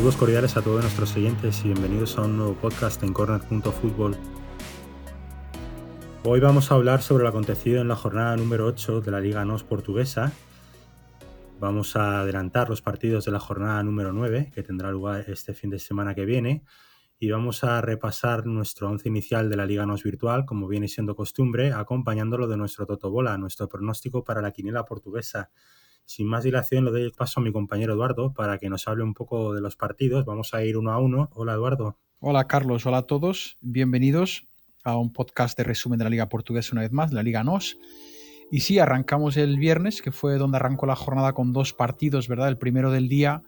Saludos cordiales a todos nuestros oyentes y bienvenidos a un nuevo podcast en corner.football. Hoy vamos a hablar sobre lo acontecido en la jornada número 8 de la Liga NOS portuguesa. Vamos a adelantar los partidos de la jornada número 9, que tendrá lugar este fin de semana que viene, y vamos a repasar nuestro once inicial de la Liga NOS virtual, como viene siendo costumbre, acompañándolo de nuestro Totobola, nuestro pronóstico para la quiniela portuguesa. Sin más dilación, le doy paso a mi compañero Eduardo para que nos hable un poco de los partidos. Vamos a ir uno a uno. Hola, Eduardo. Hola, Carlos. Hola a todos. Bienvenidos a un podcast de resumen de la Liga Portuguesa una vez más, la Liga NOS. Y sí, arrancamos el viernes, que fue donde arrancó la jornada con dos partidos, ¿verdad? El primero del día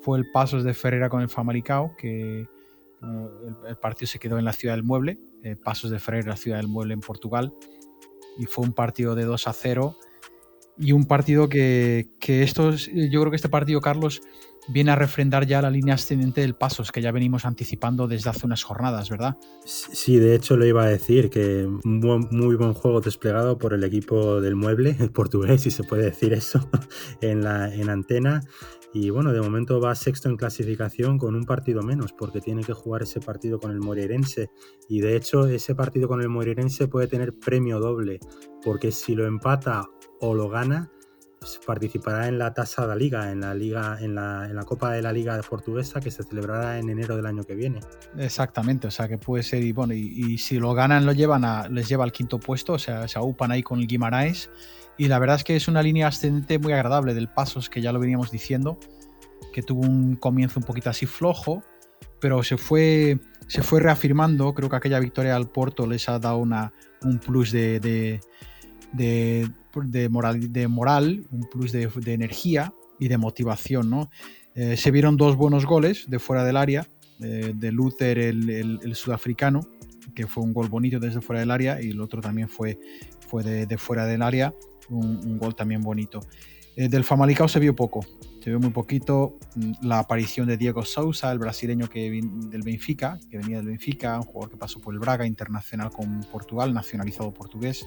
fue el Pasos de Ferreira con el Famalicao, que el, partido se quedó en la Ciudad del Mueble, eh, Pasos de Ferreira, la Ciudad del Mueble en Portugal, y fue un partido de 2 a 0 y un partido que, que esto, yo creo que este partido, Carlos, viene a refrendar ya la línea ascendente del Pasos, que ya venimos anticipando desde hace unas jornadas, ¿verdad? Sí, de hecho lo iba a decir, que un muy buen juego desplegado por el equipo del mueble, el portugués, si se puede decir eso, en, la, en antena. Y bueno, de momento va sexto en clasificación con un partido menos, porque tiene que jugar ese partido con el Moreirense. Y de hecho, ese partido con el Moreirense puede tener premio doble, porque si lo empata o lo gana, pues participará en la tasa de la liga, en la liga, en la, en la, Copa de la Liga Portuguesa que se celebrará en enero del año que viene. Exactamente, o sea que puede ser, y bueno, y, si lo ganan lo llevan a, les lleva al quinto puesto, o sea, se aupan ahí con el Guimaraes. Y la verdad es que es una línea ascendente muy agradable del Pasos, que ya lo veníamos diciendo, que tuvo un comienzo un poquito así flojo, pero se fue, se fue reafirmando. Creo que aquella victoria al Porto les ha dado una, un plus de, de, de, moral, de moral, un plus de, energía y de motivación. ¿no? Eh, se vieron dos buenos goles de fuera del área, eh, de Luther, el, sudafricano, que fue un gol bonito desde fuera del área, y el otro también fue, fue de, fuera del área, un, gol también bonito. Eh, del Famalicao se vio poco, se vio muy poquito la aparición de Diego Sousa, el brasileño que del Benfica, que venía del Benfica, un jugador que pasó por el Braga, internacional con Portugal, nacionalizado portugués.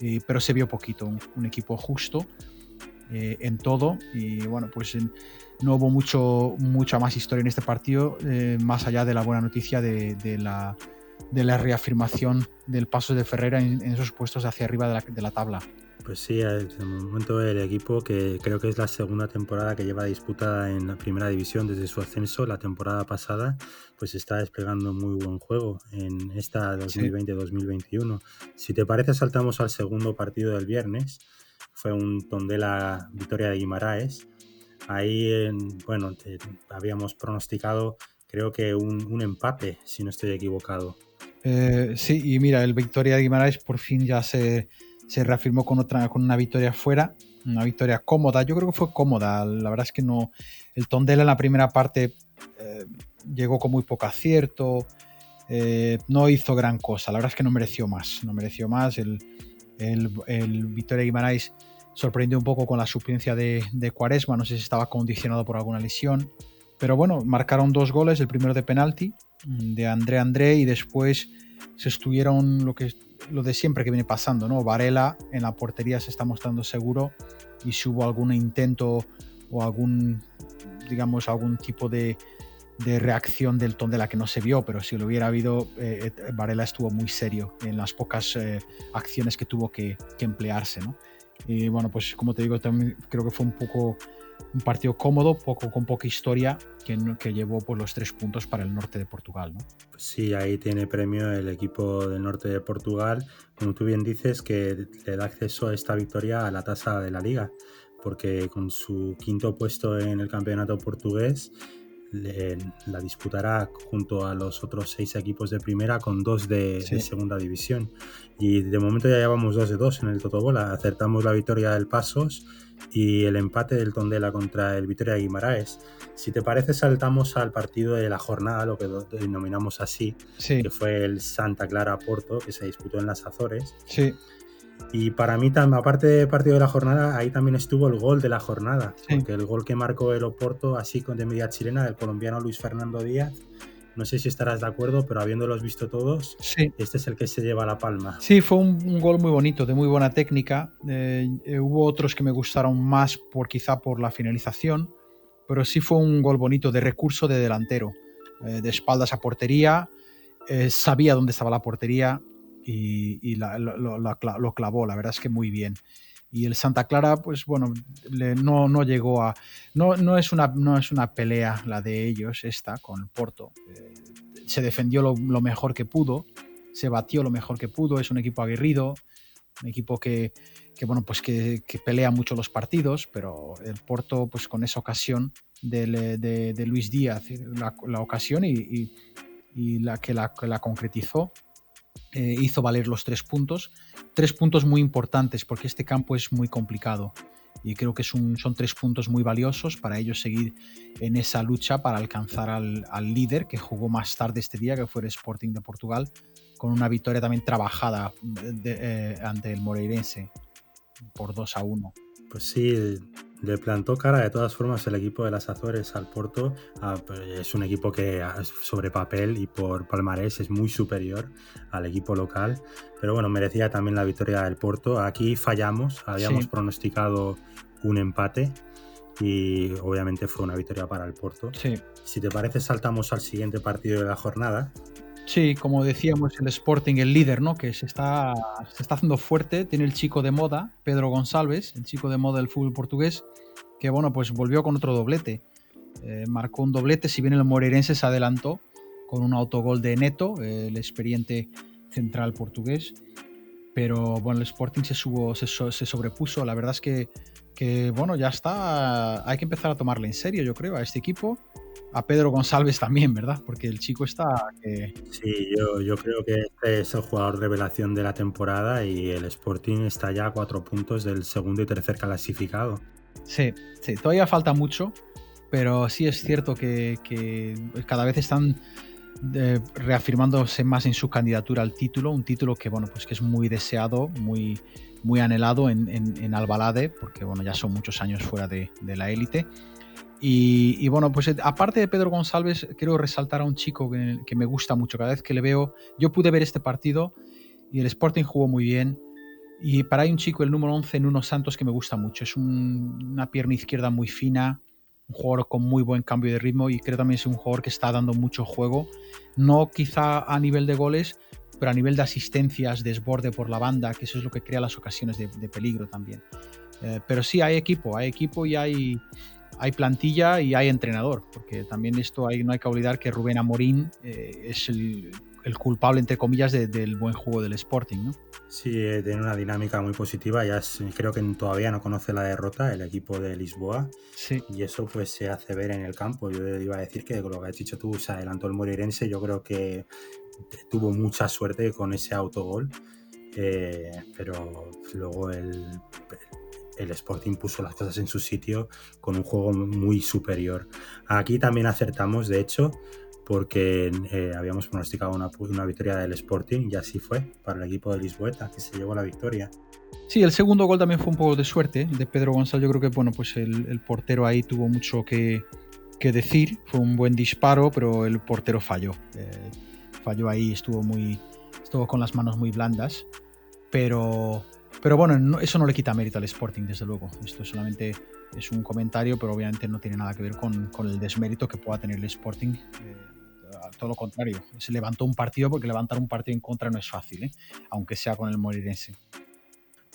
Eh, pero se vio poquito, un, equipo justo eh, en todo y bueno, pues no hubo mucho, mucha más historia en este partido, eh, más allá de la buena noticia de, la, de, la, reafirmación del paso de Ferreira en, esos puestos hacia arriba de la, de la tabla. Pues sí, de momento el equipo que creo que es la segunda temporada que lleva disputada en la primera división desde su ascenso, la temporada pasada, pues está desplegando muy buen juego en esta 2020-2021. Si te parece, saltamos al segundo partido del viernes. Fue un Tondela victoria de Guimaraes. Ahí, bueno, habíamos pronosticado creo que un, empate, si no estoy equivocado. Eh, sí, y mira, el Victoria de Guimaraes por fin ya se se reafirmó con otra con una victoria fuera, una victoria cómoda. Yo creo que fue cómoda. La verdad es que no. El Tondela en la primera parte eh, llegó con muy poco acierto. Eh, no hizo gran cosa. La verdad es que no mereció más. No mereció más. El, el, el Victoria Guimarães sorprendió un poco con la suplencia de, de, Cuaresma. No sé si estaba condicionado por alguna lesión. Pero bueno, marcaron dos goles. El primero de penalti de André André y después se estuvieron lo que lo de siempre que viene pasando, ¿no? Varela en la portería se está mostrando seguro y si hubo algún intento o algún, digamos, algún tipo de, reacción del Tondela que no se vio, pero si lo hubiera habido, eh, eh, Varela estuvo muy serio en las pocas eh, acciones que tuvo que, que, emplearse, ¿no? Y bueno, pues como te digo, también creo que fue un poco un partido cómodo, poco, con poca historia, que, que llevó pues, los tres puntos para el norte de Portugal. ¿no? Sí, ahí tiene premio el equipo del norte de Portugal, como tú bien dices, que le da acceso a esta victoria a la tasa de la liga, porque con su quinto puesto en el campeonato portugués la disputará junto a los otros seis equipos de primera con dos de, segunda división. Y de momento ya llevamos dos de dos en el Totobola. Acertamos la victoria del Pasos y el empate del Tondela contra el Vitoria Guimaraes. Si te parece, saltamos al partido de la jornada, lo que denominamos así, que fue el Santa Clara Porto, que se disputó en las Azores. Sí. Y para mí, aparte del partido de la jornada, ahí también estuvo el gol de la jornada. Porque el gol que marcó el Oporto, así con de media chilena, del colombiano Luis Fernando Díaz. No sé si estarás de acuerdo, pero habiéndolos visto todos, este es el que se lleva la palma. Sí, fue un, gol muy bonito, de muy buena técnica. Eh, eh, hubo otros que me gustaron más por quizá por la finalización, pero sí fue un gol bonito de recurso de delantero, eh, de espaldas a portería, eh, sabía dónde estaba la portería y, lo, clavó, la verdad es que muy bien. Y el Santa Clara, pues bueno, no, no, llegó a... No, no, es una, no es una pelea la de ellos esta con el Porto. Eh, se defendió lo, mejor que pudo, se batió lo mejor que pudo, es un equipo aguerrido, un equipo que, bueno, pues que, pelea mucho los partidos, pero el Porto, pues con esa ocasión de, Luis Díaz, la, ocasión y, la que la, la concretizó, eh, hizo valer los tres puntos. Tres puntos muy importantes porque este campo es muy complicado y creo que son tres puntos muy valiosos para ellos seguir en esa lucha para alcanzar al, líder que jugó más tarde este día, que fue el Sporting de Portugal, con una victoria también trabajada eh, ante el Moreirense por 2 a 1. Pues sí, le plantó cara de todas formas el equipo de las Azores al Porto. Ah, pues es un equipo que ah, sobre papel y por palmarés es muy superior al equipo local. Pero bueno, merecía también la victoria del Porto. Aquí fallamos, habíamos pronosticado un empate y obviamente fue una victoria para el Porto. Si te parece, saltamos al siguiente partido de la jornada. Sí, como decíamos, el Sporting, el líder, ¿no? Que se está, se está haciendo fuerte. Tiene el chico de moda, Pedro González, el chico de moda del fútbol portugués, que bueno, pues volvió con otro doblete. Eh, marcó un doblete, si bien el Moreirense se adelantó con un autogol de Neto, el experiente central portugués. Pero bueno, el Sporting se, subo, se, se sobrepuso. La verdad es que, que, bueno, ya está. Hay que empezar a tomarle en serio, yo creo, a este equipo a Pedro González también, ¿verdad? Porque el chico está... Sí, yo, creo que este es el jugador revelación de la temporada y el Sporting está ya a cuatro puntos del segundo y tercer clasificado. Sí, sí, todavía falta mucho, pero sí es cierto que, cada vez están eh, reafirmándose más en su candidatura al título, un título que bueno, pues que es muy deseado, muy, muy anhelado en, en, Albalade, porque bueno, ya son muchos años fuera de, de la élite. Y, bueno, pues eh, aparte de Pedro González, quiero resaltar a un chico que, me gusta mucho. Cada vez que le veo, yo pude ver este partido y el Sporting jugó muy bien. Y para hay un chico, el número 11, Nuno Santos, que me gusta mucho. Es una pierna izquierda muy fina, un jugador con muy buen cambio de ritmo y creo también es un jugador que está dando mucho juego. No quizá a nivel de goles, pero a nivel de asistencias, desborde por la banda, que eso es lo que crea las ocasiones de, peligro también. Eh, pero sí, hay equipo, hay equipo y hay, hay plantilla y hay entrenador, porque también esto hay, no hay que olvidar que Rubén Amorín eh, es el, culpable, entre comillas, del buen juego del Sporting, ¿no? Sí, eh, tiene una dinámica muy positiva. Ya creo que todavía no conoce la derrota el equipo de Lisboa. Sí. Y eso pues se hace ver en el campo. Yo iba a decir que con lo que has dicho tú, se adelantó el Moreirense. Yo creo que tuvo mucha suerte con ese autogol. Eh, pero luego el, el Sporting puso las cosas en su sitio con un juego muy superior. Aquí también acertamos, de hecho, porque eh, habíamos pronosticado una, victoria del Sporting y así fue para el equipo de Lisboeta, que se llevó la victoria. Sí, el segundo gol también fue un poco de suerte de Pedro González. Yo creo que bueno, pues el, portero ahí tuvo mucho que, decir. Fue un buen disparo, pero el portero falló. Eh, falló ahí, estuvo muy. estuvo con las manos muy blandas. Pero pero bueno, eso no le quita mérito al Sporting, desde luego. Esto solamente es un comentario, pero obviamente no tiene nada que ver con, el desmérito que pueda tener el Sporting. Eh, todo lo contrario, se levantó un partido porque levantar un partido en contra no es fácil, ¿eh? aunque sea con el Morirense.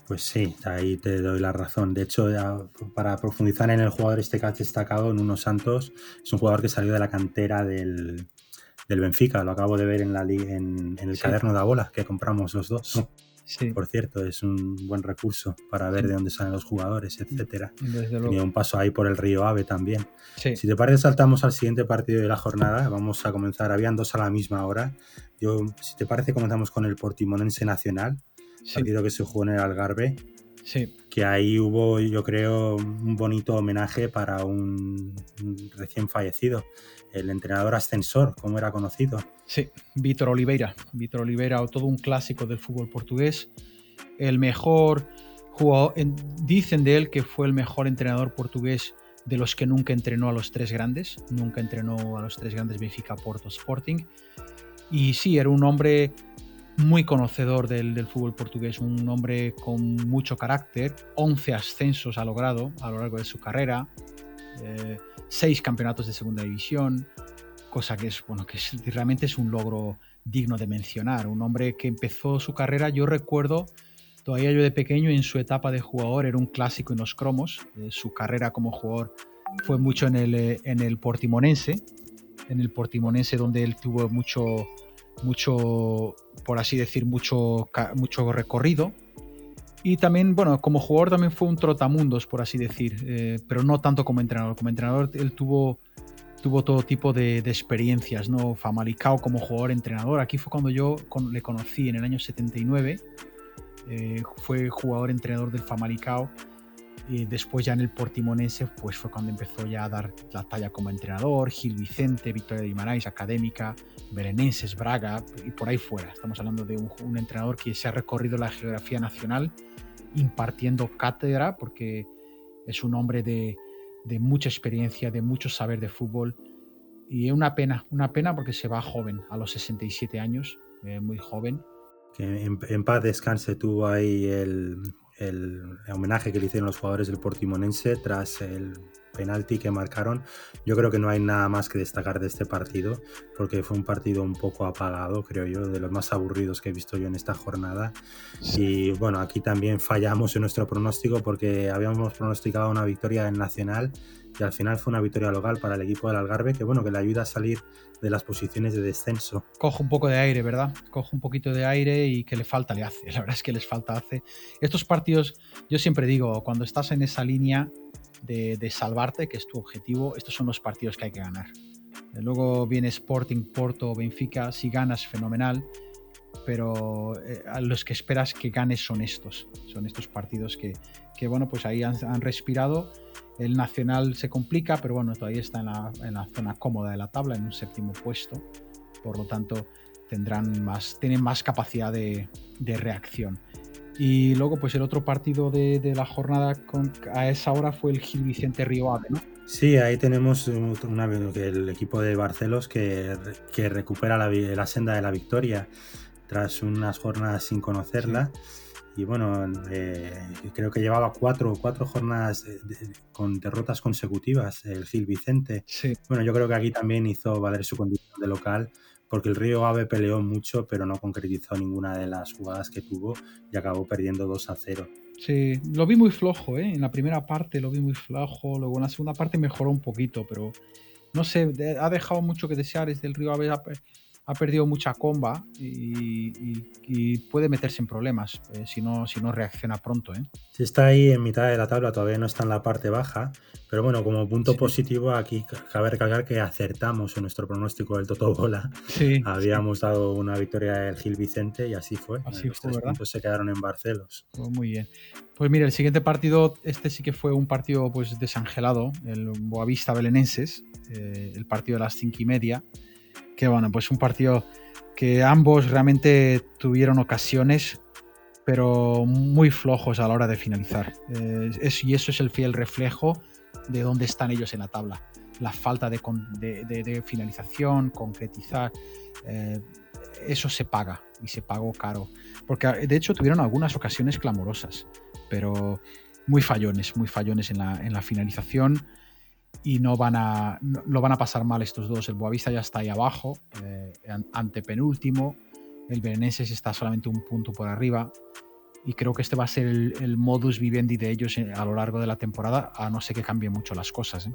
Pues sí, ahí te doy la razón. De hecho, para profundizar en el jugador este que has destacado, en unos Santos, es un jugador que salió de la cantera del, Benfica. Lo acabo de ver en, la, en, en el caderno de bola que compramos los dos. Por cierto, es un buen recurso para ver de dónde salen los jugadores, etcétera. Tenía un paso ahí por el río Ave también. Si te parece, saltamos al siguiente partido de la jornada. Vamos a comenzar. Habían dos a la misma hora. Yo, si te parece, comenzamos con el Portimonense Nacional, partido que se jugó en el Algarve. Sí. Que ahí hubo, yo creo, un bonito homenaje para un recién fallecido, el entrenador ascensor, como era conocido. Sí, Víctor Oliveira. Víctor Oliveira, todo un clásico del fútbol portugués. El mejor jugador, dicen de él que fue el mejor entrenador portugués de los que nunca entrenó a los tres grandes. Nunca entrenó a los tres grandes Benfica, Porto, Sporting. Y sí, era un hombre muy conocedor del, fútbol portugués, un hombre con mucho carácter, 11 ascensos ha logrado a lo largo de su carrera, eh, seis campeonatos de segunda división, cosa que es, bueno, que realmente es un logro digno de mencionar. Un hombre que empezó su carrera, yo recuerdo, todavía yo de pequeño, en su etapa de jugador, era un clásico en los cromos. Eh, su carrera como jugador fue mucho en el, eh, en el Portimonense, en el Portimonense donde él tuvo mucho, mucho por así decir, mucho, mucho recorrido. Y también, bueno, como jugador también fue un trotamundos, por así decir, eh, pero no tanto como entrenador. Como entrenador él tuvo tuvo todo tipo de, experiencias, ¿no? Famalicao como jugador, entrenador. Aquí fue cuando yo le conocí en el año 79. Eh, fue jugador, entrenador del Famalicao. Y después ya en el Portimonense, pues fue cuando empezó ya a dar la talla como entrenador. Gil Vicente, Victoria de Guimarães, Académica, Belenenses, Braga y por ahí fuera. Estamos hablando de un, entrenador que se ha recorrido la geografía nacional impartiendo cátedra porque es un hombre de, de mucha experiencia, de mucho saber de fútbol. Y es una pena, una pena porque se va joven, a los 67 años, eh, muy joven. Que en, paz descanse tuvo ahí el, el, homenaje que le hicieron los jugadores del Portimonense tras el penalti que marcaron. Yo creo que no hay nada más que destacar de este partido, porque fue un partido un poco apagado, creo yo, de los más aburridos que he visto yo en esta jornada. Y bueno, aquí también fallamos en nuestro pronóstico porque habíamos pronosticado una victoria en Nacional y al final fue una victoria local para el equipo del Algarve, que bueno, que le ayuda a salir de las posiciones de descenso. Coge un poco de aire, ¿verdad? Coge un poquito de aire y que le falta, le hace. La verdad es que les falta hace. Estos partidos, yo siempre digo, cuando estás en esa línea de, salvarte, que es tu objetivo, estos son los partidos que hay que ganar. Luego viene Sporting, Porto, Benfica, si ganas, fenomenal, pero eh, los que esperas que ganes son estos, son estos partidos que, que bueno, pues ahí han, respirado. El Nacional se complica, pero bueno, todavía está en la, en la, zona cómoda de la tabla, en un séptimo puesto, por lo tanto tendrán más, tienen más capacidad de, de reacción. Y luego, pues el otro partido de, la jornada con, a esa hora fue el Gil Vicente Río Ave, ¿no? Sí, ahí tenemos una, el equipo de Barcelos que, que recupera la, senda de la victoria tras unas jornadas sin conocerla. Y bueno, eh, creo que llevaba cuatro, cuatro jornadas con derrotas consecutivas el Gil Vicente. Sí. Bueno, yo creo que aquí también hizo valer su condición de local porque el Río Ave peleó mucho, pero no concretizó ninguna de las jugadas que tuvo y acabó perdiendo 2 a 0. Sí, lo vi muy flojo, ¿eh? En la primera parte lo vi muy flojo, luego en la segunda parte mejoró un poquito, pero no sé, ha dejado mucho que desear. desde el Río Ave ha perdido mucha comba y, puede meterse en problemas eh, si, no, si no reacciona pronto. ¿eh? Si está ahí en mitad de la tabla, todavía no está en la parte baja, pero bueno, como punto positivo aquí cabe recalcar que acertamos en nuestro pronóstico del Toto Bola. Sí, Habíamos dado una victoria del Gil Vicente y así fue. Así Los fue, tres puntos se quedaron en Barcelos. Pues muy bien. Pues mira, el siguiente partido, este sí que fue un partido pues desangelado, el Boavista Belenenses, eh, el partido de las cinco y media que bueno, pues un partido que ambos realmente tuvieron ocasiones, pero muy flojos a la hora de finalizar. Eh, y eso es el fiel reflejo de dónde están ellos en la tabla. La falta de, finalización, concretizar, eh, eso se paga y se pagó caro. Porque de hecho tuvieron algunas ocasiones clamorosas, pero muy fallones, muy fallones en la, en la finalización y no van a, lo van a pasar mal estos dos. El Boavista ya está ahí abajo, eh, ante penúltimo. El Belenenses está solamente un punto por arriba. Y creo que este va a ser el, modus vivendi de ellos a lo largo de la temporada, a no ser que cambien mucho las cosas. ¿eh?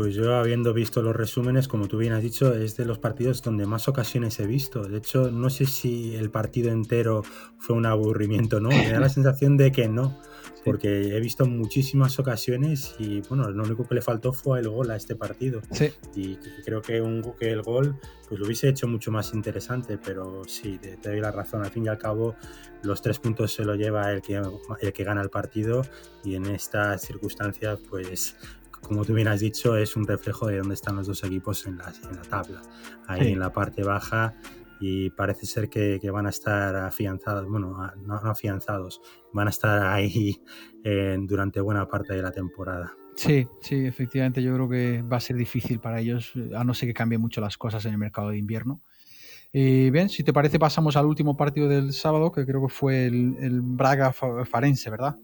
Pues yo, habiendo visto los resúmenes, como tú bien has dicho, es de los partidos donde más ocasiones he visto. De hecho, no sé si el partido entero fue un aburrimiento, ¿no? Me da la sensación de que no porque he visto muchísimas ocasiones y bueno, lo único que le faltó fue el gol a este partido. Sí. Y creo que, un, que el gol pues lo hubiese hecho mucho más interesante, pero sí, te, doy la razón. Al fin y al cabo, los tres puntos se lo lleva el que, el que gana el partido y en estas circunstancias, pues como tú bien has dicho, es un reflejo de dónde están los dos equipos en la, en la tabla. Ahí en la parte baja y parece ser que, van a estar afianzados, bueno, no, afianzados, van a estar ahí eh, durante buena parte de la temporada. Sí, sí, efectivamente yo creo que va a ser difícil para ellos, a no ser que cambien mucho las cosas en el mercado de invierno. Y bien, si te parece pasamos al último partido del sábado, que creo que fue el, el Braga Farense, ¿verdad?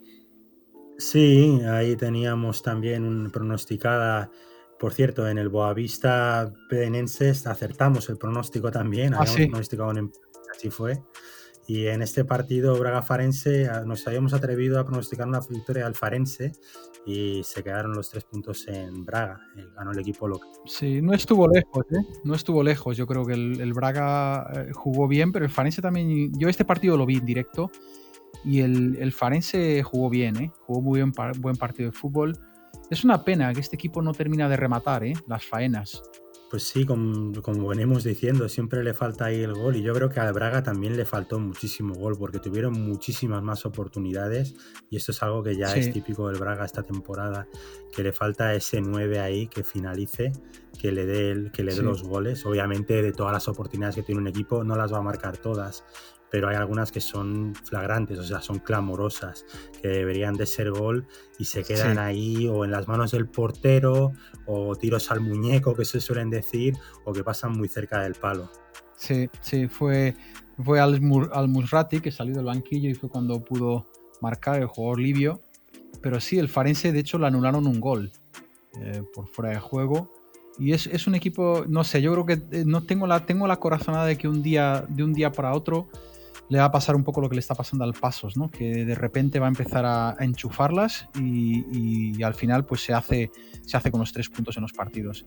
Sí, ahí teníamos también un pronosticada. Por cierto, en el Boavista Penenses acertamos el pronóstico también. Ah, Habíamos sí. pronosticado un empate, así fue. Y en este partido Braga-Farense ah, nos habíamos atrevido a pronosticar una victoria al Farense y se quedaron los tres puntos en Braga. Ganó el equipo local. Sí, no estuvo lejos, ¿eh? No estuvo lejos. Yo creo que el, el Braga eh, jugó bien, pero el Farense también. Yo este partido lo vi en directo y el, el Farense jugó bien, ¿eh? Jugó muy bien, par- buen partido de fútbol. Es una pena que este equipo no termina de rematar, ¿eh? Las faenas. Pues sí, como, como venimos diciendo, siempre le falta ahí el gol y yo creo que al Braga también le faltó muchísimo gol porque tuvieron muchísimas más oportunidades y esto es algo que ya Sí. es típico del Braga esta temporada, que le falta ese 9 ahí que finalice, que le dé, el- que le dé Sí. los goles. Obviamente de todas las oportunidades que tiene un equipo no las va a marcar todas, pero hay algunas que son flagrantes, o sea, son clamorosas, que deberían de ser gol y se quedan Sí. ahí o en las manos del portero o tiros al muñeco que se suelen decir o que pasan muy cerca del palo. Sí, sí, fue, fue al, al Musrati que salió del banquillo y fue cuando pudo marcar el jugador libio. Pero sí, el Farense de hecho le anularon un gol eh, por fuera de juego. Y es, es un equipo, no sé, yo creo que eh, no tengo la, tengo la corazonada de que un día, de un día para otro le va a pasar un poco lo que le está pasando al Pasos, ¿no? Que de repente va a empezar a, a enchufarlas y, y al final pues se hace, se hace con los tres puntos en los partidos.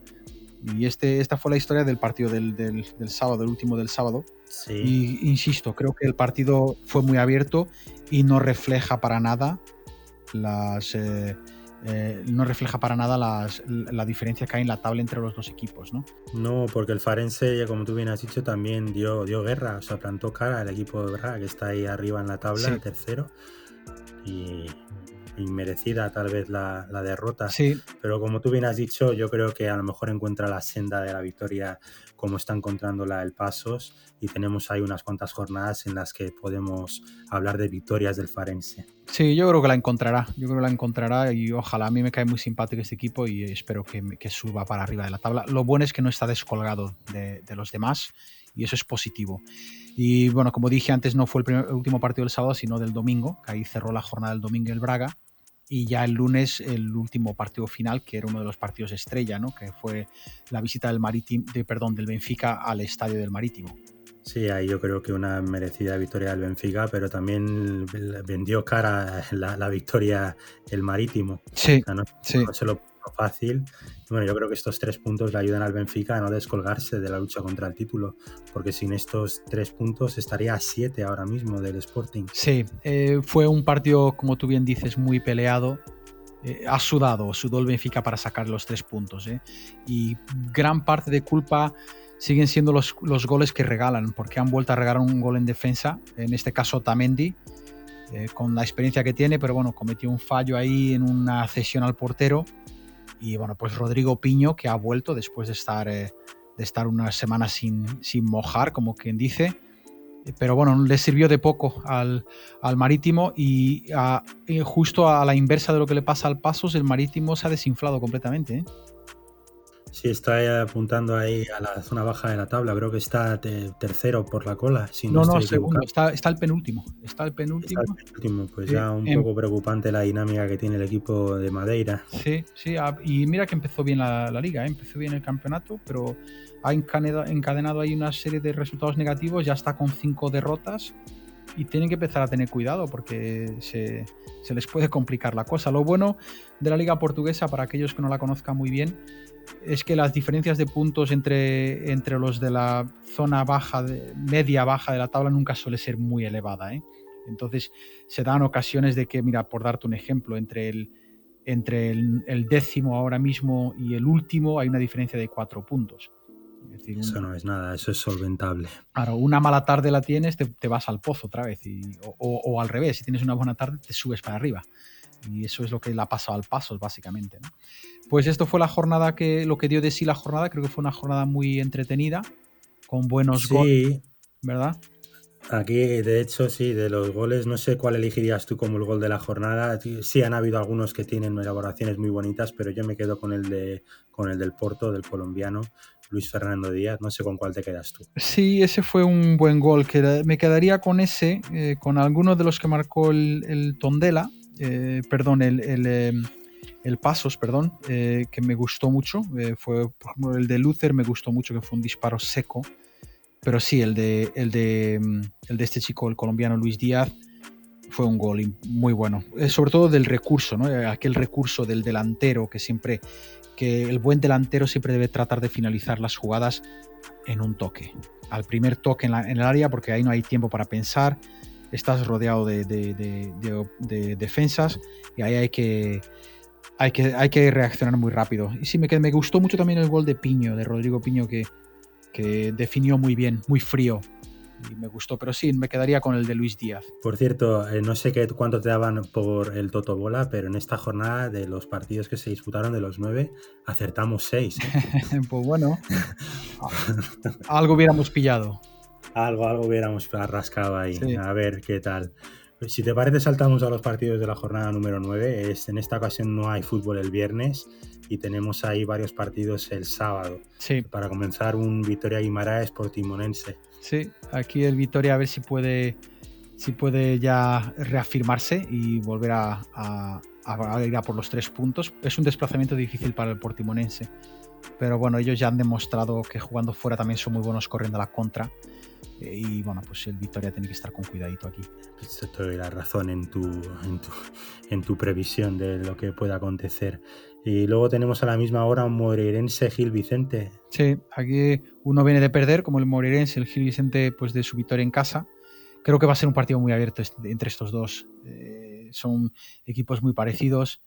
Y este, esta fue la historia del partido del, del- del sábado, el último del sábado. Sí, Y insisto, creo que el partido fue muy abierto y no refleja para nada las. eh, eh, no refleja para nada las- la diferencia que hay en la tabla entre los dos equipos, ¿no? no, porque el Farense, ya como tú bien has dicho, también dio, dio guerra, o sea, plantó cara al equipo de Braga que está ahí arriba en la tabla, Sí. el tercero, y inmerecida tal vez la, la derrota. Sí, Pero como tú bien has dicho, yo creo que a lo mejor encuentra la senda de la victoria como está encontrándola el Pasos y tenemos ahí unas cuantas jornadas en las que podemos hablar de victorias del Farense. sí, yo creo que la encontrará. Yo creo que la encontrará y ojalá a mí me cae muy simpático este equipo y espero que, que suba para arriba de la tabla. Lo bueno es que no está descolgado de, de los demás y eso es positivo. Y bueno, como dije antes, no fue el, primer- el último partido del sábado, sino del domingo, que ahí cerró la jornada del domingo el Braga. Y ya el lunes el último partido final, que era uno de los partidos estrella, ¿no? que fue la visita del, Marítimo, de, perdón, del Benfica al estadio del Marítimo. Sí, ahí yo creo que una merecida victoria del Benfica, pero también vendió cara la, la victoria el Marítimo. Sí, O sea, no, sí. no se lo fácil. Bueno, yo creo que estos tres puntos le ayudan al Benfica a no descolgarse de la lucha contra el título, porque sin estos tres puntos estaría a siete ahora mismo del Sporting. Sí, eh, fue un partido, como tú bien dices, muy peleado. Eh, ha sudado, sudó el Benfica para sacar los tres puntos. ¿eh? Y gran parte de culpa siguen siendo los, los goles que regalan, porque han vuelto a regalar un gol en defensa, en este caso Tamendi, con la experiencia que tiene, pero bueno, cometió un fallo ahí en una cesión al portero. Y bueno, pues Rodrigo Piño, que ha vuelto después de estar, eh, de estar unas semanas sin, sin mojar, como quien dice. Pero bueno, le sirvió de poco al, al Marítimo y, a- y justo a la inversa de lo que le pasa al Pasos, el Marítimo se ha desinflado completamente. ¿eh? Sí, está apuntando ahí a la zona baja de la tabla. Creo que está te- tercero por la cola, si no, No, segundo, está, está el penúltimo. Está el Está penúltimo. el último, pues Sí, ya un en- poco preocupante la dinámica que tiene el equipo de Madeira. Sí, sí, ah, y mira que empezó bien la, la liga, ¿eh? empezó bien el campeonato, pero ha encaneda- encadenado ahí una serie de resultados negativos, ya está con cinco derrotas y tienen que empezar a tener cuidado porque se, se les puede complicar la cosa. Lo bueno de la liga portuguesa, para aquellos que no la conozcan muy bien, es que las diferencias de puntos entre, entre los de la zona baja, de- media baja de la tabla nunca suele ser muy elevada. ¿eh? Entonces se dan ocasiones de que, mira, por darte un ejemplo, entre el, entre el, el décimo ahora mismo y el último hay una diferencia de cuatro puntos. Es decir, un- Eso no es nada, eso es solventable. Claro, una mala tarde la tienes, te, te vas al pozo otra vez. y- o, o- o al revés, si tienes una buena tarde, te subes para arriba. Y eso es lo que le ha pasado al Pasos, básicamente. ¿no? Pues esto fue la jornada que, lo que dio de sí la jornada. Creo que fue una jornada muy entretenida, con buenos goles, Sí, ¿verdad? aquí de hecho sí, de los goles, no sé cuál elegirías tú como el gol de la jornada. Sí han habido algunos que tienen elaboraciones muy bonitas, pero yo me quedo con el de con el del Porto, del colombiano, Luis Fernando Díaz. No sé con cuál te quedas tú. Sí, ese fue un buen gol. que me quedaría con ese, eh, con algunos de los que marcó el, el Tondela, eh, perdón, el, el, el, Pasos, perdón, que me gustó mucho. fue, por ejemplo, el de Luther me gustó mucho, que fue un disparo seco. Pero sí, el de, el de, el de este chico, el colombiano Luis Díaz, fue un gol muy bueno. Sobre todo del recurso, ¿no? Aquel recurso del delantero que siempre, que el buen delantero siempre debe tratar de finalizar las jugadas en un toque. Al primer toque en, el área, porque ahí no hay tiempo para pensar. Estás rodeado de, defensas y ahí hay que, hay que, hay que reaccionar muy rápido. Y sí, me, me gustó mucho también el gol de Piño, de Rodrigo Piño, que, que definió muy bien, muy frío y me gustó, pero sí, me quedaría con el de Luis Díaz. Por cierto, eh, no sé qué, cuánto te daban por el Toto Bola, pero en esta jornada de los partidos que se disputaron de los nueve, acertamos seis. ¿eh? pues bueno, algo hubiéramos pillado. Algo, algo hubiéramos rascado ahí. A ver qué tal. Si te parece, saltamos a los partidos de la jornada número 9. Es, en esta ocasión no hay fútbol el viernes y tenemos ahí varios partidos el sábado. Sí. Para comenzar, un Victoria Guimaraes por Timonense. Sí, aquí el Victoria a ver si puede, si puede ya reafirmarse y volver a, ir a por los tres puntos. Es un desplazamiento difícil para el Portimonense, pero bueno, ellos ya han demostrado que jugando fuera también son muy buenos corriendo a la contra. Eh, y bueno, pues el Victoria tiene que estar con cuidadito aquí. Pues te doy la razón en tu, en tu, en tu previsión de lo que pueda acontecer. Y luego tenemos a la misma hora un Moreirense Gil Vicente. Sí, aquí uno viene de perder, como el Moreirense, el Gil Vicente, pues de su victoria en casa. Creo que va a ser un partido muy abierto entre estos dos. Eh, son equipos muy parecidos,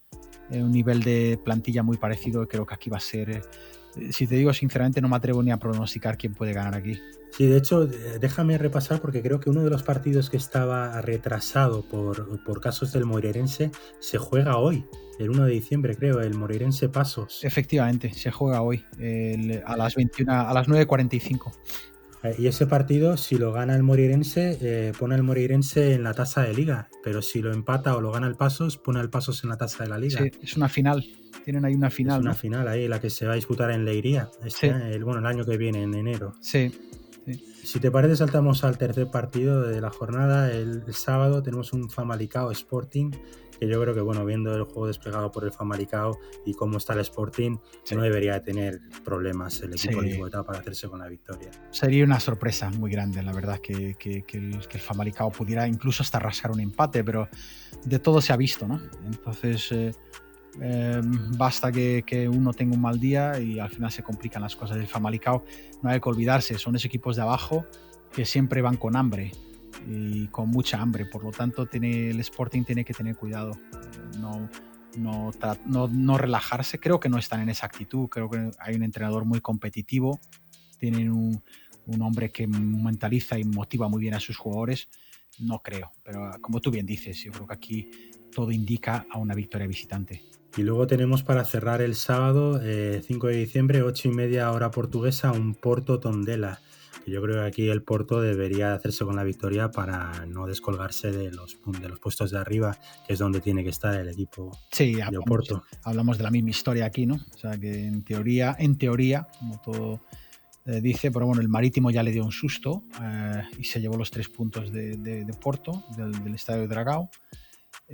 eh, un nivel de plantilla muy parecido. Creo que aquí va a ser. Eh, si te digo sinceramente, no me atrevo ni a pronosticar quién puede ganar aquí. Sí, de hecho, déjame repasar porque creo que uno de los partidos que estaba retrasado por, por casos del Moreirense se juega hoy el 1 de diciembre, creo, el Moreirense Pasos. Efectivamente, se juega hoy, a las 21, a las 9.45. Eh, y ese partido, si lo gana el Moreirense, eh, pone el Moreirense en la tasa de liga. Pero si lo empata o lo gana el Pasos, pone el Pasos en la tasa de la liga. Sí, es una final. Tienen ahí una final. Es una final ahí, la que se va a disputar en Leiría. Este, el, bueno, el año que viene, en enero. Sí. Si te parece, saltamos al tercer partido de la jornada. El, el sábado tenemos un Famalicao Sporting que yo creo que, bueno, viendo el juego desplegado por el Famalicao y cómo está el Sporting, no debería tener problemas el equipo de para hacerse con la victoria. Sería una sorpresa muy grande, la verdad, que, que, el, Famalicao pudiera incluso hasta rascar un empate, pero de todo se ha visto, ¿no? Entonces... Eh, em, basta que, uno tenga un mal día y al final se complican las cosas del Famalicao. No hay que olvidarse, son esos equipos de abajo que siempre van con hambre y con mucha hambre. Por lo tanto, el Sporting tiene que tener cuidado, no, no, relajarse. Creo que no están en esa actitud. Creo que hay un entrenador muy competitivo. Tienen un, un hombre que mentaliza y motiva muy bien a sus jugadores. No creo, pero como tú bien dices, yo creo que aquí todo indica a una victoria visitante. Y luego tenemos para cerrar el sábado, 5 eh, de diciembre, 8 y media hora portuguesa, un Porto Tondela. Yo creo que aquí el Porto debería hacerse con la victoria para no descolgarse de los, de los puestos de arriba, que es donde tiene que estar el equipo sí, de Porto. Hablamos de la misma historia aquí, ¿no? O sea que en teoría, en teoría, como todo eh, dice, pero bueno, el Marítimo ya le dio un susto eh, y se llevó los tres puntos de, Porto, del, estadio de Dragao.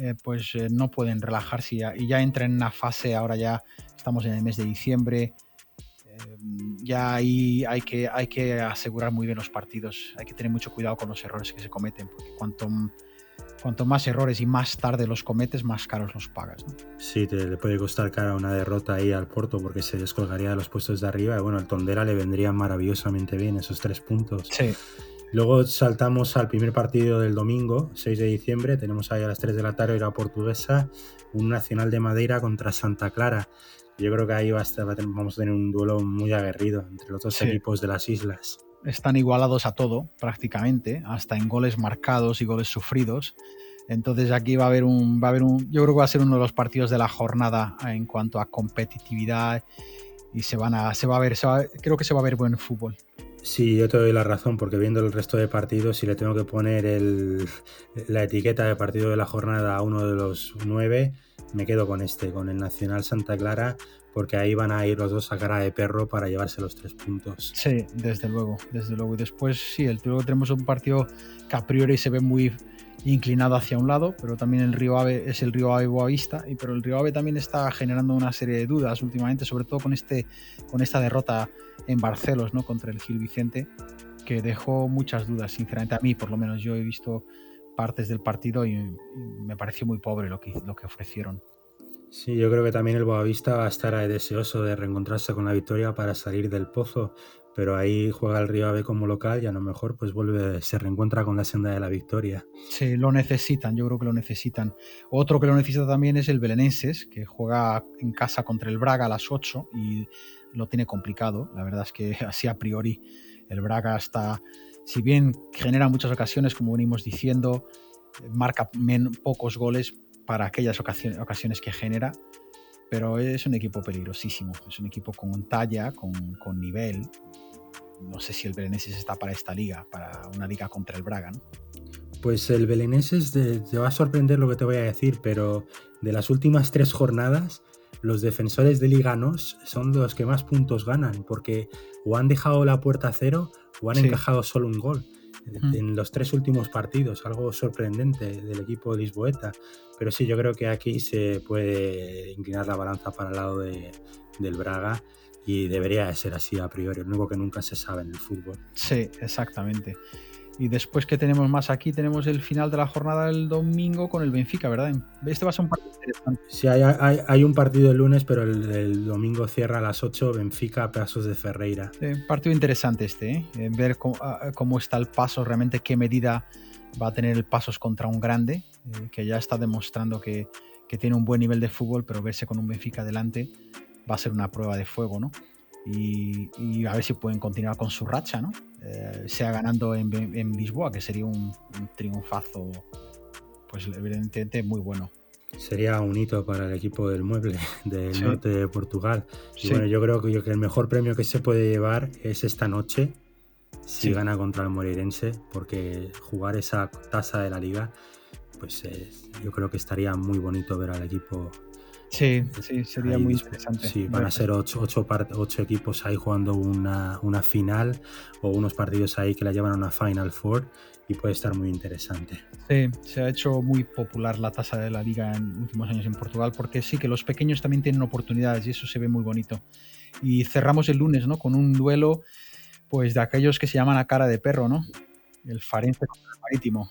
Eh, pues no pueden relajarse y ya, y ya entran en una fase, ahora ya estamos en el mes de diciembre, ya ahí hay que, hay que asegurar muy bien los partidos, hay que tener mucho cuidado con los errores que se cometen, porque cuanto, cuanto más errores y más tarde los cometes, más caros los pagas. ¿no? Sí, te le puede costar cara una derrota ahí al Porto porque se descolgaría de los puestos de arriba y bueno, el Tondera le vendría maravillosamente bien esos tres puntos. Sí. Luego saltamos al primer partido del domingo, 6 de diciembre. Tenemos ahí a las 3 de la tarde la portuguesa, un Nacional de Madeira contra Santa Clara. Yo creo que ahí va a estar, vamos a tener un duelo muy aguerrido entre los dos equipos de las islas. Están igualados a todo, prácticamente, hasta en goles marcados y goles sufridos. Entonces aquí va a haber un, va a haber un, yo creo que va a ser uno de los partidos de la jornada en cuanto a competitividad y se van a, se va a ver, creo que se va a ver buen fútbol. Sí, yo te doy la razón, porque viendo el resto de partidos, si le tengo que poner la etiqueta de partido de la jornada a uno de los nueve, me quedo con este, con el Nacional Santa Clara, porque ahí van a ir los dos a cara de perro para llevarse los tres puntos. Sí, desde luego, desde luego. Y después, sí, el luego tenemos un partido que a priori se ve muy inclinado hacia un lado, pero también el río Ave es el río Ave Boavista, y pero el río Ave también está generando una serie de dudas últimamente, sobre todo con este con esta derrota en Barcelos, ¿no? contra el Gil Vicente, que dejó muchas dudas, sinceramente a mí, por lo menos yo he visto partes del partido y, me pareció muy pobre lo que lo que ofrecieron. Sí, yo creo que también el Boavista va a estar deseoso de reencontrarse con la victoria para salir del pozo pero ahí juega el Río Ave como local y a lo mejor pues vuelve, se reencuentra con la senda de la victoria. Sí, lo necesitan, yo creo que lo necesitan. Otro que lo necesita también es el Belenenses, que juega en casa contra el Braga a las 8 y lo tiene complicado. La verdad es que así a priori el Braga está, si bien genera muchas ocasiones, como venimos diciendo, marca pocos goles para aquellas ocasiones, que genera, pero es un equipo peligrosísimo, es un equipo con talla, con nivel, no sé si el Belenenses está para esta liga, para una liga contra el Braga, ¿no? Pues el Belenenses te va a sorprender lo que te voy a decir, pero de las últimas tres jornadas, los defensores de Liganos son los que más puntos ganan, porque o han dejado la puerta a cero o han encajado solo un gol en los tres últimos partidos, algo sorprendente del equipo de Lisboeta. Pero sí, yo creo que aquí se puede inclinar la balanza para el lado de, del Braga y debería de ser así a priori, lo único que nunca se sabe en el fútbol. Sí, exactamente. Y después que tenemos más aquí, tenemos el final de la jornada del domingo con el Benfica, ¿verdad? Este va a ser un partido interesante. Sí, hay, un partido el lunes, pero el, domingo cierra a las 8 Benfica Pasos de Ferreira. partido interesante este, ¿eh? ver cómo, está el paso, realmente qué medida va a tener el Pasos contra un grande, eh, que ya está demostrando que, que tiene un buen nivel de fútbol, pero verse con un Benfica delante va a ser una prueba de fuego, ¿no? Y, a ver si pueden continuar con su racha, ¿no? Eh, sea ganando en, en, Lisboa, que sería un, triunfazo, pues evidentemente muy bueno. Sería un hito para el equipo del mueble del norte de Portugal. Y bueno, yo creo que, el mejor premio que se puede llevar es esta noche, si gana contra el Moreirense, porque jugar esa tasa de la liga, pues yo creo que estaría muy bonito ver al equipo Sí, sí, sería muy interesante. Sí, van a ser ocho, ocho, equipos ahí jugando una, una, final o unos partidos ahí que la llevan a una Final Four y puede estar muy interesante. Sí, se ha hecho muy popular la tasa de la liga en últimos años en Portugal porque sí que los pequeños también tienen oportunidades y eso se ve muy bonito. Y cerramos el lunes, ¿no? Con un duelo, pues de aquellos que se llaman a cara de perro, ¿no? El Farense contra el Marítimo.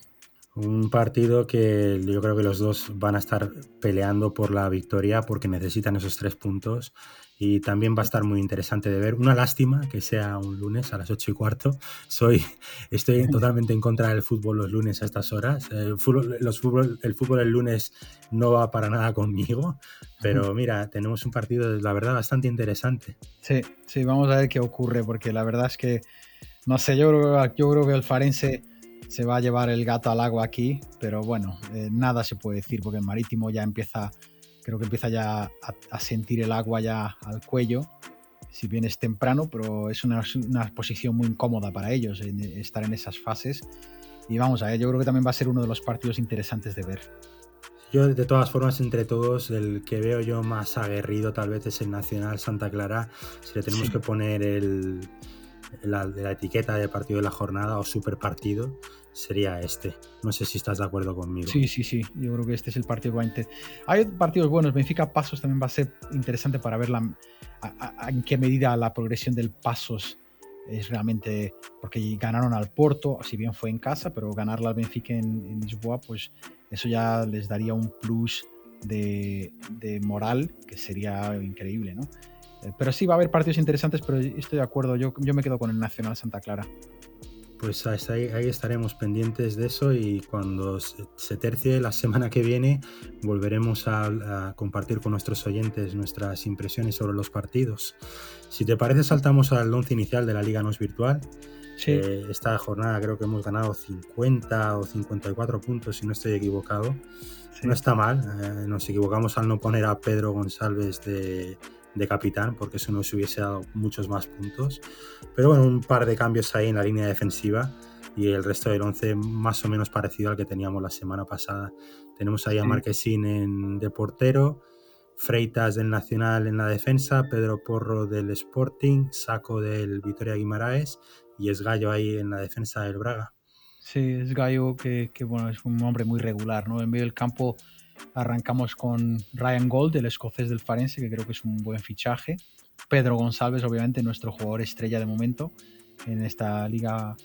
Un partido que yo creo que los dos van a estar peleando por la victoria porque necesitan esos tres puntos y también va a estar muy interesante de ver. Una lástima que sea un lunes a las ocho y cuarto. Soy, estoy totalmente en contra del fútbol los lunes a estas horas. El fútbol, los fútbol, el fútbol el lunes no va para nada conmigo, pero mira, tenemos un partido, la verdad, bastante interesante. Sí, sí, vamos a ver qué ocurre porque la verdad es que, no sé, yo creo, yo creo que el Farense se va a llevar el gato al agua aquí, pero bueno, eh, nada se puede decir porque el marítimo ya empieza, creo que empieza ya a, sentir el agua ya al cuello, si bien es temprano, pero es una, una posición muy incómoda para ellos estar en esas fases. Y vamos a ver, yo creo que también va a ser uno de los partidos interesantes de ver. Yo, de todas formas, entre todos, el que veo yo más aguerrido tal vez es el Nacional Santa Clara. Si le tenemos que poner el, la, la, etiqueta de partido de la jornada o super partido, sería este. No sé si estás de acuerdo conmigo. Sí, sí, sí. Yo creo que este es el partido que Hay partidos buenos. Benfica Pasos también va a ser interesante para ver la, en qué medida la progresión del Pasos es realmente. Porque ganaron al Porto, si bien fue en casa, pero ganarla al Benfica en, Lisboa, pues eso ya les daría un plus de, de moral que sería increíble, ¿no? Eh, pero sí va a haber partidos interesantes, pero estoy de acuerdo. Yo, yo me quedo con el Nacional Santa Clara. Pues ahí, estaremos pendientes de eso y cuando se, tercie la semana que viene volveremos a, compartir con nuestros oyentes nuestras impresiones sobre los partidos. Si te parece, saltamos al once inicial de la Liga Nos Virtual. Eh, esta jornada creo que hemos ganado 50 o 54 puntos, si no estoy equivocado. No está mal, eh, nos equivocamos al no poner a Pedro González de, de capitán, porque eso nos hubiese dado muchos más puntos. Pero bueno, un par de cambios ahí en la línea defensiva y el resto del 11 más o menos parecido al que teníamos la semana pasada. Tenemos ahí a Marquesín en, de portero, Freitas del Nacional en la defensa, Pedro Porro del Sporting, Saco del Vitoria Guimaraes y Esgallo ahí en la defensa del Braga. Sí, es Gallo que, bueno, es un hombre muy regular, ¿no? En medio del campo arrancamos con Ryan Gold, el escocés del Farense, que creo que es un buen fichaje. Pedro González, obviamente, nuestro jugador estrella de momento en esta liga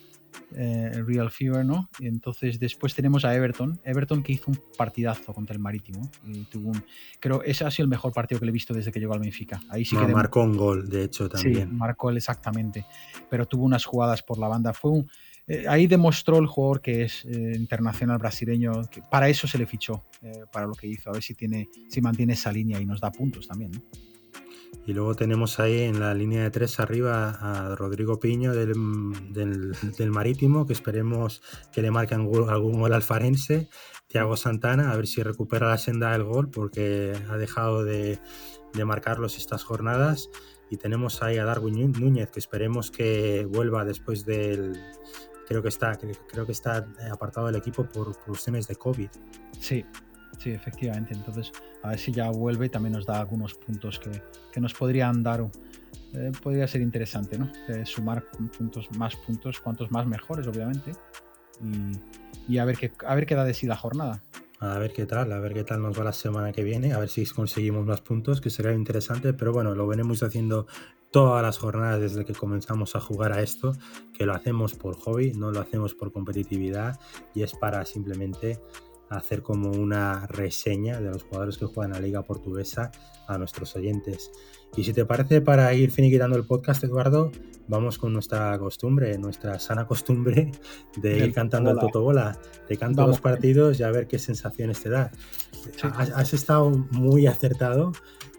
eh, Real Fever, ¿no? Entonces después tenemos a Everton, Everton que hizo un partidazo contra el Marítimo. Y tuvo un, creo ese ha sido el mejor partido que le he visto desde que llegó al Benfica. Ahí sí que marcó un gol, de hecho, también. Sí, marcó él exactamente, pero tuvo unas jugadas por la banda. Fue un, eh, ahí demostró el jugador que es eh, internacional brasileño, que para eso se le fichó, para lo que hizo, a ver si, tiene, si mantiene esa línea y nos da puntos también. Y luego tenemos ahí en la línea de tres arriba a Rodrigo Piño del, Marítimo, que esperemos que le marque algún gol al Farense. Thiago Santana, a ver si recupera la senda del gol, porque ha dejado de, marcarlos estas jornadas. Y tenemos ahí a Darwin Núñez, que esperemos que vuelva después del. Creo que está, creo que está apartado del equipo por cuestiones de COVID. Sí, Sí, efectivamente. Entonces, a ver si ya vuelve y también nos da algunos puntos que, nos podrían dar. Eh, podría ser interesante, ¿no? Eh, sumar puntos, más puntos, cuantos más mejores, obviamente. Y, a, ver qué, a ver qué da de sí la jornada. A ver qué tal, a ver qué tal nos va la semana que viene, a ver si conseguimos más puntos, que sería interesante, pero bueno, lo venimos haciendo todas las jornadas desde que comenzamos a jugar a esto, que lo hacemos por hobby, no lo hacemos por competitividad y es para simplemente hacer como una reseña de los jugadores que juegan la liga portuguesa a nuestros oyentes. Y si te parece, para ir finiquitando el podcast, Eduardo, vamos con nuestra costumbre, nuestra sana costumbre de ir cantando el Totobola. Te canto los partidos y a ver qué sensaciones te da. Has, estado muy acertado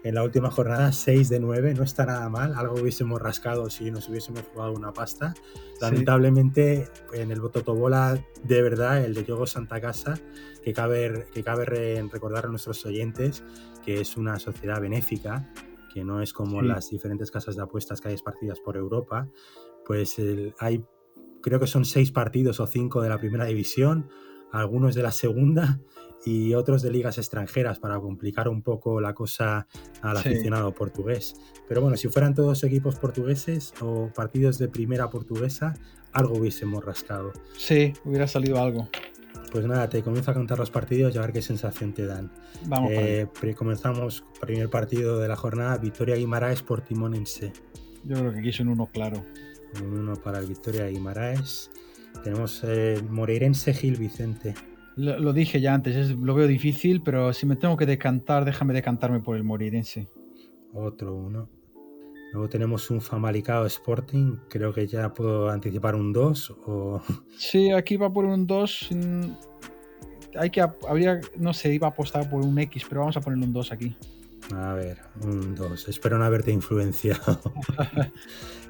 en la última jornada, 6 de 9, no está nada mal, algo hubiésemos rascado si nos hubiésemos jugado una pasta. Lamentablemente, en el Totobola, de verdad, el de Yogo Santa Casa, que cabe, que cabe recordar a nuestros oyentes que es una sociedad benéfica, que no es como las diferentes casas de apuestas que hay esparcidas por Europa, pues hay, creo que son seis partidos o cinco de la primera división, algunos de la segunda y otros de ligas extranjeras para complicar un poco la cosa al aficionado portugués. Pero bueno, si fueran todos equipos portugueses o partidos de primera portuguesa, algo hubiésemos rascado. Sí, hubiera salido algo. Pues nada, te comienzo a contar los partidos y a ver qué sensación te dan. Vamos. Eh, comenzamos, primer partido de la jornada, Victoria Guimaraes por Timonense. Yo creo que aquí es un uno claro. Un uno para el Victoria Guimaraes. Tenemos eh, Moreirense Gil Vicente. Lo, dije ya antes, lo veo difícil, pero si me tengo que decantar, déjame decantarme por el Moreirense. Otro uno. Luego tenemos un Famalicao Sporting, creo que ya puedo anticipar un 2 o... Sí, aquí va por un 2. Mm, hay que, habría, no sé, iba a apostar por un X, pero vamos a ponerle un 2 aquí. A ver, un 2. Espero no haberte influenciado.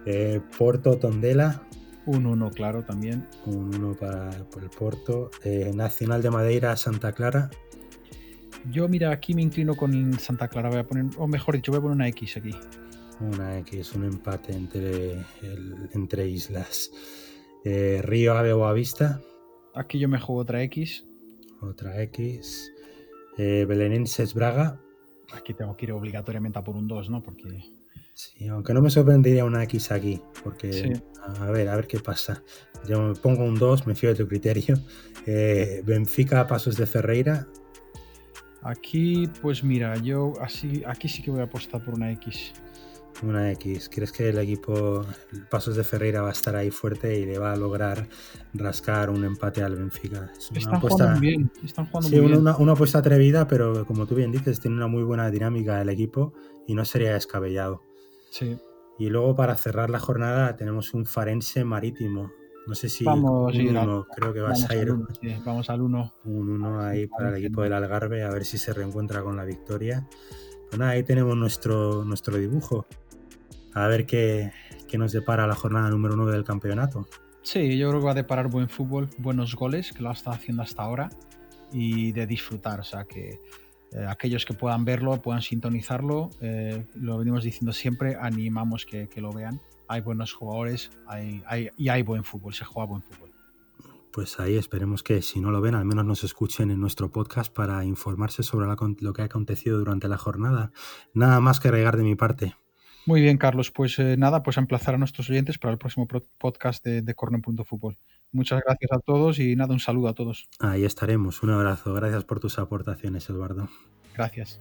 Eh, Porto Tondela. Un 1, claro, también. Un 1 para por el Porto. Eh, Nacional de Madeira, Santa Clara. Yo, mira, aquí me inclino con Santa Clara. Voy a poner, o mejor dicho, voy a poner una X aquí. Una X, un empate entre, entre islas. Eh, Río Ave Boavista. Aquí yo me juego otra X. Otra X. Eh, Belenenses Braga. Aquí tengo que ir obligatoriamente a por un 2, ¿no? Porque. Sí, aunque no me sorprendería una X aquí, porque a ver, a ver qué pasa. Yo me pongo un 2, me fío de tu criterio. Eh, Benfica Pasos de Ferreira. Aquí, pues mira, yo así, aquí sí que voy a apostar por una X. Una X. ¿Crees que el equipo Pasos de Ferreira va a estar ahí fuerte y le va a lograr rascar un empate al Benfica? están jugando bien. Están jugando sí, una, una, apuesta atrevida, pero como tú bien dices, tiene una muy buena dinámica el equipo y no sería descabellado. Sí. Y luego para cerrar la jornada tenemos un Farense Marítimo. No sé si vamos, un uno, creo que va a ir. vamos al 1. Un 1 ahí para el equipo del Algarve, a ver si se reencuentra con la victoria. Pues nada, ahí tenemos nuestro, nuestro dibujo a ver qué, nos depara la jornada número 9 del campeonato. Sí, yo creo que va a deparar buen fútbol, buenos goles, que lo ha estado haciendo hasta ahora, y de disfrutar. O sea, que eh, aquellos que puedan verlo, puedan sintonizarlo, eh, lo venimos diciendo siempre, animamos que, lo vean. Hay buenos jugadores y hay buen fútbol, se juega buen fútbol. Pues ahí esperemos que si no lo ven, al menos nos escuchen en nuestro podcast para informarse sobre lo que ha acontecido durante la jornada. Nada más que regar de mi parte. Muy bien, Carlos. Pues eh, nada, pues a emplazar a nuestros oyentes para el próximo podcast de, de Corner.fútbol. Muchas gracias a todos y nada, un saludo a todos. Ahí estaremos. Un abrazo. Gracias por tus aportaciones, Eduardo. Gracias.